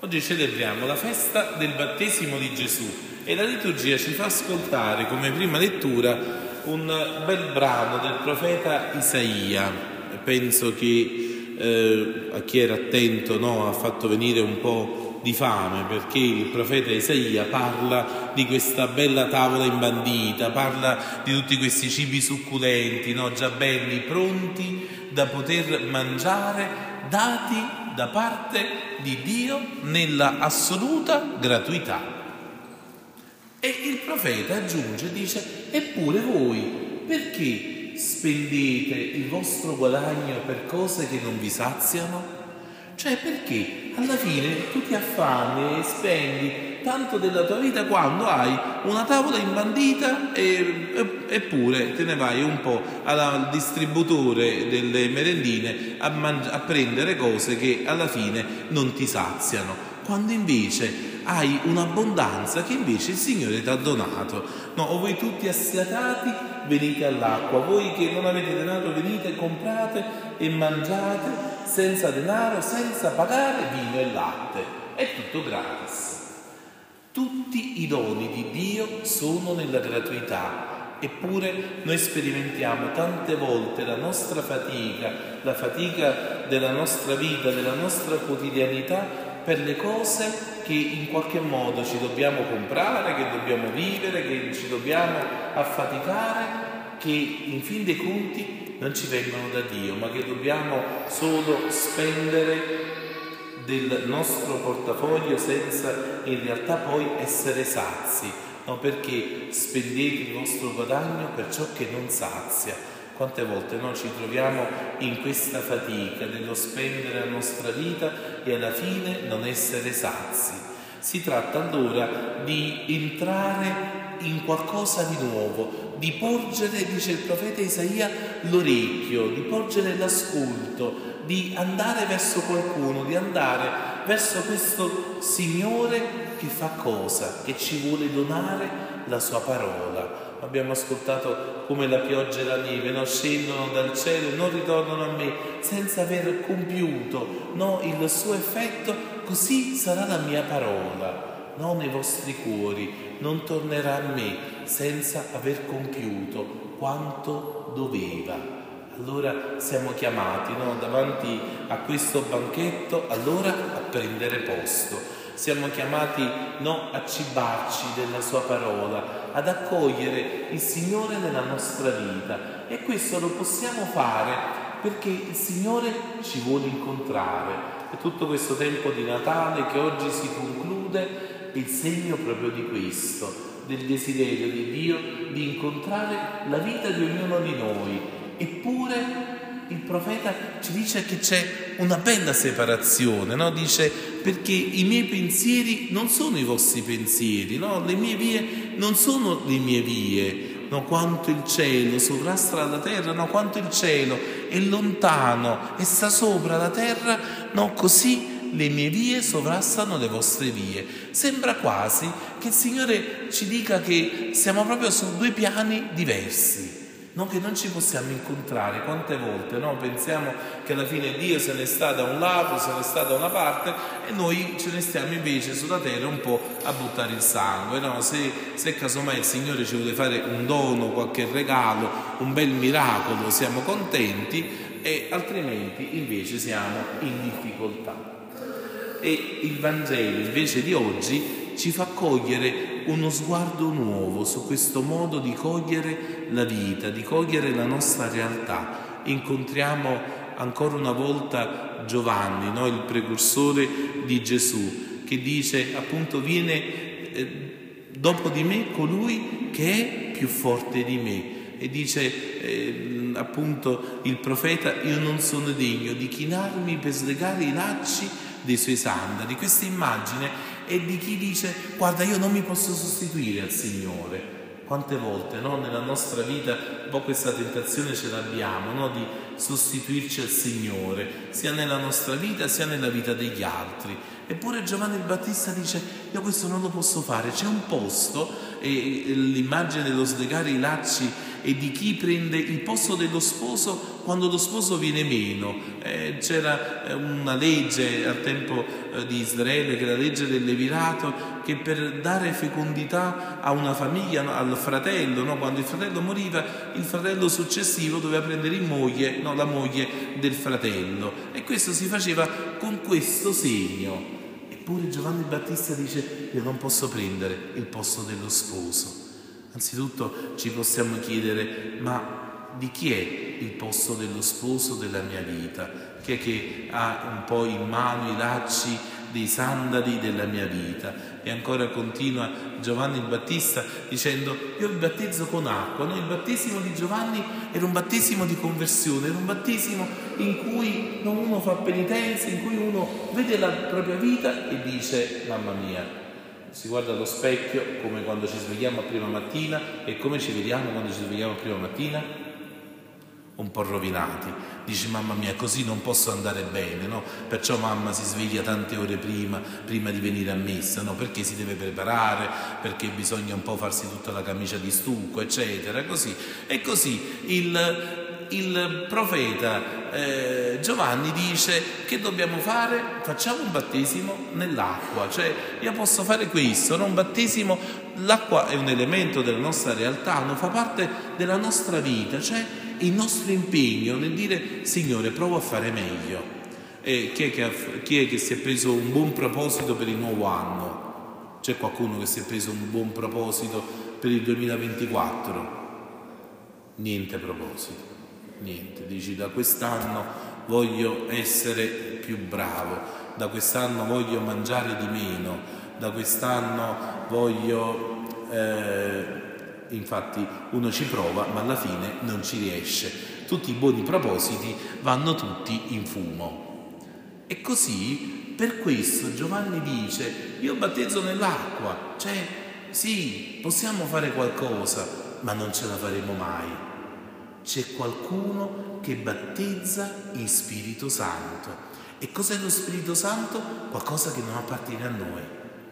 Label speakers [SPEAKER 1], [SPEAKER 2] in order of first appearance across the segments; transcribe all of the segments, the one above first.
[SPEAKER 1] Oggi celebriamo la festa del battesimo di Gesù e la liturgia ci fa ascoltare come prima lettura un bel brano del profeta Isaia. Penso che eh, a chi era attento no, ha fatto venire un po' di fame perché il profeta Isaia parla di questa bella tavola imbandita, parla di tutti questi cibi succulenti, no, già belli, pronti da poter mangiare, dati da parte di Dio nella assoluta gratuità. E il profeta aggiunge, dice, eppure voi perché spendete il vostro guadagno per cose che non vi saziano? Cioè perché alla fine tu ti affami e spendi tanto della tua vita quando hai una tavola imbandita e, eppure te ne vai un po' al distributore delle merendine a, mangi- a prendere cose che alla fine non ti saziano, quando invece hai un'abbondanza che invece il Signore ti ha donato. No, o voi tutti assiatati venite all'acqua, voi che non avete denaro venite, comprate e mangiate senza denaro, senza pagare vino e latte. È tutto gratis. Tutti i doni di Dio sono nella gratuità, eppure noi sperimentiamo tante volte la nostra fatica, la fatica della nostra vita, della nostra quotidianità per le cose che in qualche modo ci dobbiamo comprare, che dobbiamo vivere, che ci dobbiamo affaticare, che in fin dei conti non ci vengono da Dio, ma che dobbiamo solo spendere del nostro portafoglio senza in realtà poi essere sazi, no? perché spendete il vostro guadagno per ciò che non sazia. Quante volte noi ci troviamo in questa fatica dello spendere la nostra vita e alla fine non essere sazi. Si tratta allora di entrare in qualcosa di nuovo, di porgere, dice il profeta Isaia, l'orecchio, di porgere l'ascolto, di andare verso qualcuno, di andare verso questo Signore che fa cosa? Che ci vuole donare la sua parola. Abbiamo ascoltato come la pioggia e la neve no? scendono dal cielo non ritornano a me senza aver compiuto no? il suo effetto, così sarà la mia parola no? nei vostri cuori, non tornerà a me senza aver compiuto quanto doveva allora siamo chiamati no? davanti a questo banchetto allora a prendere posto. Siamo chiamati no, a cibarci della sua parola, ad accogliere il Signore nella nostra vita e questo lo possiamo fare perché il Signore ci vuole incontrare. E tutto questo tempo di Natale che oggi si conclude è il segno proprio di questo, del desiderio di Dio di incontrare la vita di ognuno di noi Eppure il profeta ci dice che c'è una bella separazione, no? dice perché i miei pensieri non sono i vostri pensieri, no? le mie vie non sono le mie vie, no? quanto il cielo sovrasta la terra, quanto il cielo è lontano e sta sopra la terra, così le mie vie sovrastano le vostre vie. Sembra quasi che il Signore ci dica che siamo proprio su due piani diversi non che non ci possiamo incontrare, quante volte no? pensiamo che alla fine Dio se ne sta da un lato, se ne sta da una parte e noi ce ne stiamo invece sulla terra un po' a buttare il sangue. No? Se, se casomai il Signore ci vuole fare un dono, qualche regalo, un bel miracolo, siamo contenti e altrimenti invece siamo in difficoltà. E il Vangelo invece di oggi ci fa cogliere uno sguardo nuovo su questo modo di cogliere la vita, di cogliere la nostra realtà. Incontriamo ancora una volta Giovanni, no? il precursore di Gesù, che dice appunto viene eh, dopo di me colui che è più forte di me. E dice eh, appunto il profeta, io non sono degno di chinarmi per slegare i lacci dei suoi sandali. Questa immagine e di chi dice guarda io non mi posso sostituire al Signore. Quante volte no? nella nostra vita un po' questa tentazione ce l'abbiamo no? di sostituirci al Signore, sia nella nostra vita sia nella vita degli altri. Eppure Giovanni il Battista dice io questo non lo posso fare, c'è un posto e l'immagine dello slegare i lacci e di chi prende il posto dello sposo quando lo sposo viene meno. Eh, c'era eh, una legge al tempo eh, di Israele, che è la legge del Levirato, che per dare fecondità a una famiglia, al fratello, no? quando il fratello moriva, il fratello successivo doveva prendere in moglie no? la moglie del fratello. E questo si faceva con questo segno. Eppure Giovanni Battista dice io non posso prendere il posto dello sposo. Anzitutto ci possiamo chiedere ma di chi è il posto dello sposo della mia vita? Chi è che ha un po' in mano i lacci dei sandali della mia vita? E ancora continua Giovanni il Battista dicendo io vi battezzo con acqua, no? il battesimo di Giovanni era un battesimo di conversione, era un battesimo in cui uno fa penitenza, in cui uno vede la propria vita e dice mamma mia, si guarda allo specchio come quando ci svegliamo a prima mattina e come ci vediamo quando ci svegliamo a prima mattina? un po' rovinati. Dici mamma mia, così non posso andare bene, no? Perciò mamma si sveglia tante ore prima, prima di venire a messa, no? Perché si deve preparare, perché bisogna un po' farsi tutta la camicia di stucco, eccetera, così. E così il, il profeta eh, Giovanni dice che dobbiamo fare? Facciamo un battesimo nell'acqua, cioè io posso fare questo, no? un battesimo, l'acqua è un elemento della nostra realtà, non fa parte della nostra vita, cioè il nostro impegno nel dire Signore provo a fare meglio. E chi è, che ha, chi è che si è preso un buon proposito per il nuovo anno? C'è qualcuno che si è preso un buon proposito per il 2024? Niente proposito, niente. Dici da quest'anno voglio essere più bravo, da quest'anno voglio mangiare di meno, da quest'anno voglio... Eh, infatti uno ci prova ma alla fine non ci riesce. Tutti i buoni propositi vanno tutti in fumo. E così per questo Giovanni dice io battezzo nell'acqua, cioè sì, possiamo fare qualcosa, ma non ce la faremo mai. C'è qualcuno che battezza in Spirito Santo. E cos'è lo Spirito Santo? Qualcosa che non appartiene a noi.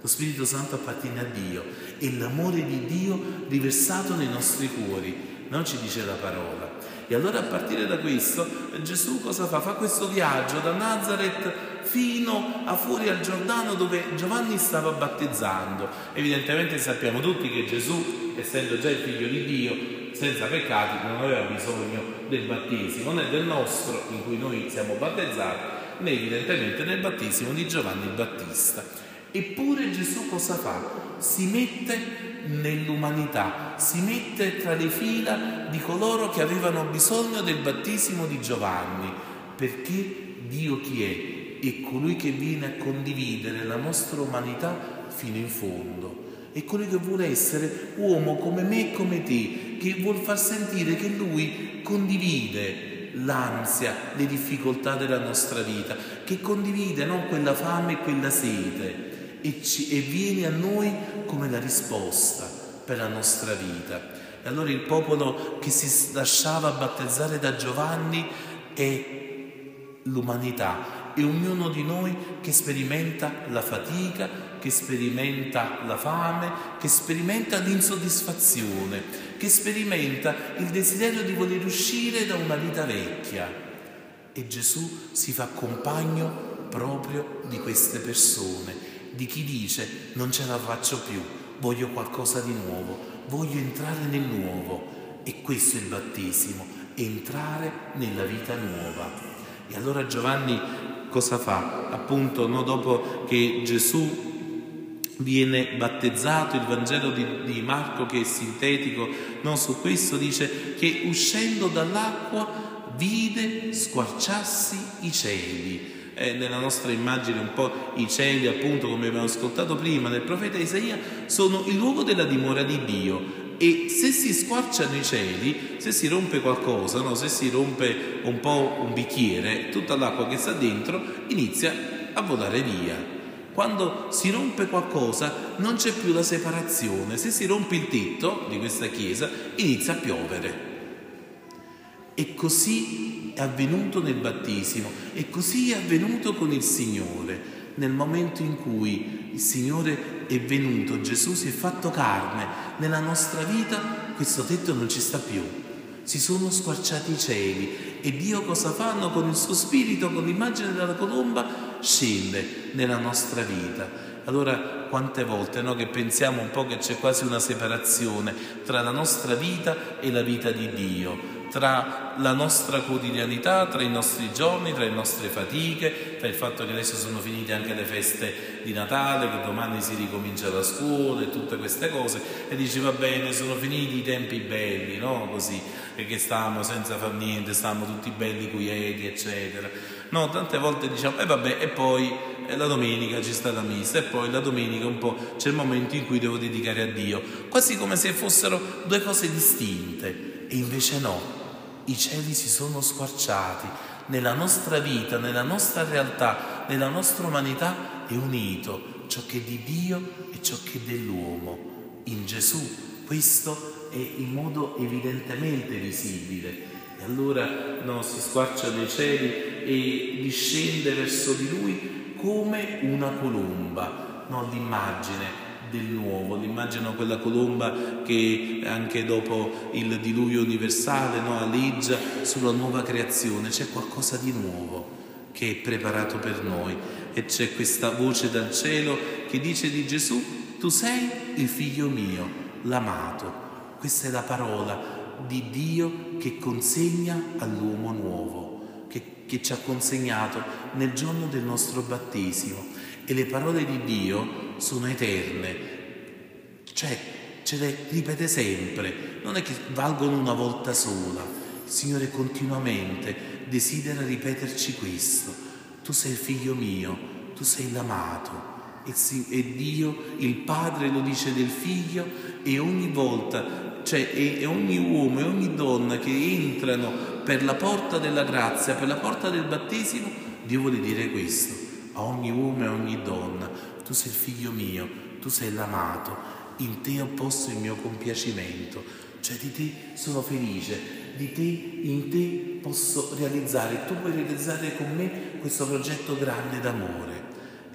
[SPEAKER 1] Lo Spirito Santo appartiene a Dio e l'amore di Dio riversato nei nostri cuori, non ci dice la parola. E allora a partire da questo Gesù cosa fa? Fa questo viaggio da Nazareth fino a fuori al Giordano dove Giovanni stava battezzando. Evidentemente sappiamo tutti che Gesù, essendo già il figlio di Dio, senza peccati, non aveva bisogno del battesimo, né del nostro in cui noi siamo battezzati, né evidentemente nel battesimo di Giovanni il Battista. Eppure Gesù cosa fa? Si mette nell'umanità, si mette tra le fila di coloro che avevano bisogno del battesimo di Giovanni, perché Dio chi è? È colui che viene a condividere la nostra umanità fino in fondo. È colui che vuole essere uomo come me e come te, che vuol far sentire che lui condivide l'ansia, le difficoltà della nostra vita, che condivide non quella fame e quella sete, e, ci, e viene a noi come la risposta per la nostra vita. E allora il popolo che si lasciava battezzare da Giovanni è l'umanità e ognuno di noi che sperimenta la fatica, che sperimenta la fame, che sperimenta l'insoddisfazione, che sperimenta il desiderio di voler uscire da una vita vecchia. E Gesù si fa compagno proprio di queste persone di chi dice non ce la faccio più, voglio qualcosa di nuovo, voglio entrare nel nuovo. E questo è il battesimo, entrare nella vita nuova. E allora Giovanni cosa fa? Appunto, no, dopo che Gesù viene battezzato, il Vangelo di, di, Marco che è sintetico no, su questo dice che uscendo dall'acqua vide squarciarsi i cieli eh, nella nostra immagine un po' i cieli, appunto come abbiamo ascoltato prima nel profeta Isaia, sono il luogo della dimora di Dio. E se si squarciano i cieli, se si rompe qualcosa, no? se si rompe un po' un bicchiere, tutta l'acqua che sta dentro inizia a volare via. Quando si rompe qualcosa non c'è più la separazione, se si rompe il tetto di questa chiesa inizia a piovere. E così è avvenuto nel battesimo e così è avvenuto con il Signore. Nel momento in cui il Signore è venuto, Gesù si è fatto carne nella nostra vita, questo tetto non ci sta più si sono squarciati i cieli e Dio cosa fanno con il suo spirito, con l'immagine della colomba? Scende nella nostra vita. Allora quante volte no, che pensiamo un po' che c'è quasi una separazione tra la nostra vita e la vita di Dio tra la nostra quotidianità, tra i nostri giorni, tra le nostre fatiche, tra il fatto che adesso sono finite anche le feste di Natale, che domani si ricomincia la scuola e tutte queste cose, e dici va bene, sono finiti i tempi belli, no? Così, perché stavamo senza far niente, stavamo tutti belli, quieti, eccetera. No, tante volte diciamo, e eh vabbè, e poi eh, la domenica ci sta la messa, e poi la domenica un po' c'è il momento in cui devo dedicare a Dio, quasi come se fossero due cose distinte. E invece no, i cieli si sono squarciati, nella nostra vita, nella nostra realtà, nella nostra umanità è unito ciò che è di Dio e ciò che è dell'uomo. In Gesù questo è in modo evidentemente visibile. E allora no, si squarciano i cieli e discende verso di lui come una colomba, no, l'immagine del nuovo, immagino quella colomba che anche dopo il diluvio universale no, aleggia sulla nuova creazione, c'è qualcosa di nuovo che è preparato per noi e c'è questa voce dal cielo che dice di Gesù, tu sei il figlio mio, l'amato. Questa è la parola di Dio che consegna all'uomo nuovo, che, ci ha consegnato nel giorno del nostro battesimo. E le parole di Dio sono eterne, cioè ce le ripete sempre, non è che valgono una volta sola, il Signore continuamente desidera ripeterci questo, tu sei il figlio mio, tu sei l'amato. E Dio, il Padre lo dice del figlio e ogni volta, cioè e ogni uomo e ogni donna che entrano per la porta della grazia, per la porta del battesimo, Dio vuole dire questo a ogni uomo e a ogni donna tu sei il figlio mio, tu sei l'amato, in te ho posto il mio compiacimento, cioè di te sono felice, di te, in te posso realizzare, tu puoi realizzare con me questo progetto grande d'amore.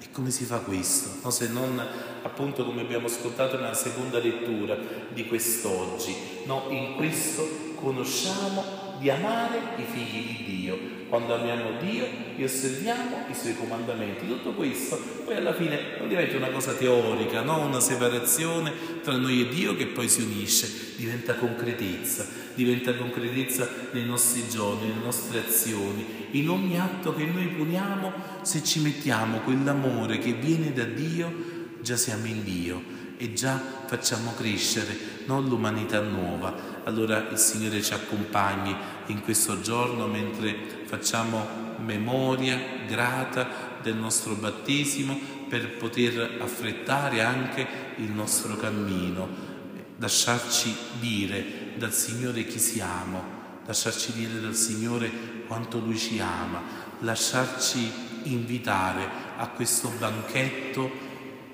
[SPEAKER 1] E come si fa questo? No, se non appunto come abbiamo ascoltato nella seconda lettura di quest'oggi, no, in questo conosciamo di amare i figli di Dio. Quando amiamo Dio e osserviamo i suoi comandamenti. Tutto questo poi alla fine non diventa una cosa teorica, no? una separazione tra noi e Dio che poi si unisce, diventa concretezza, diventa concretezza nei nostri giorni, nelle nostre azioni, in ogni atto che noi poniamo, se ci mettiamo quell'amore che viene da Dio, già siamo in Dio e già facciamo crescere non l'umanità nuova. Allora il Signore ci accompagni in questo giorno mentre facciamo memoria grata del nostro battesimo per poter affrettare anche il nostro cammino, lasciarci dire dal Signore chi siamo, lasciarci dire dal Signore quanto Lui ci ama, lasciarci invitare a questo banchetto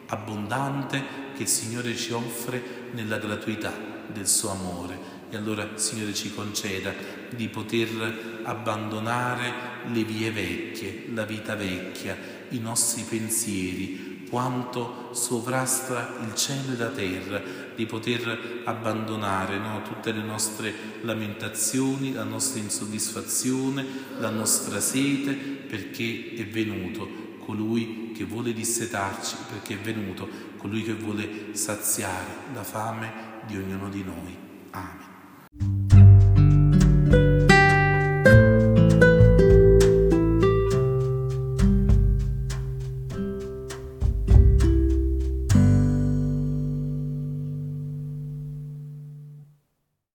[SPEAKER 1] abbondante che il Signore ci offre nella gratuità del suo amore. E allora Signore ci conceda di poter abbandonare le vie vecchie, la vita vecchia, i nostri pensieri, quanto sovrasta il cielo e la terra, di poter abbandonare no, tutte le nostre lamentazioni, la nostra insoddisfazione, la nostra sete, perché è venuto colui che vuole dissetarci, perché è venuto colui che vuole saziare la fame di ognuno di noi. Amen.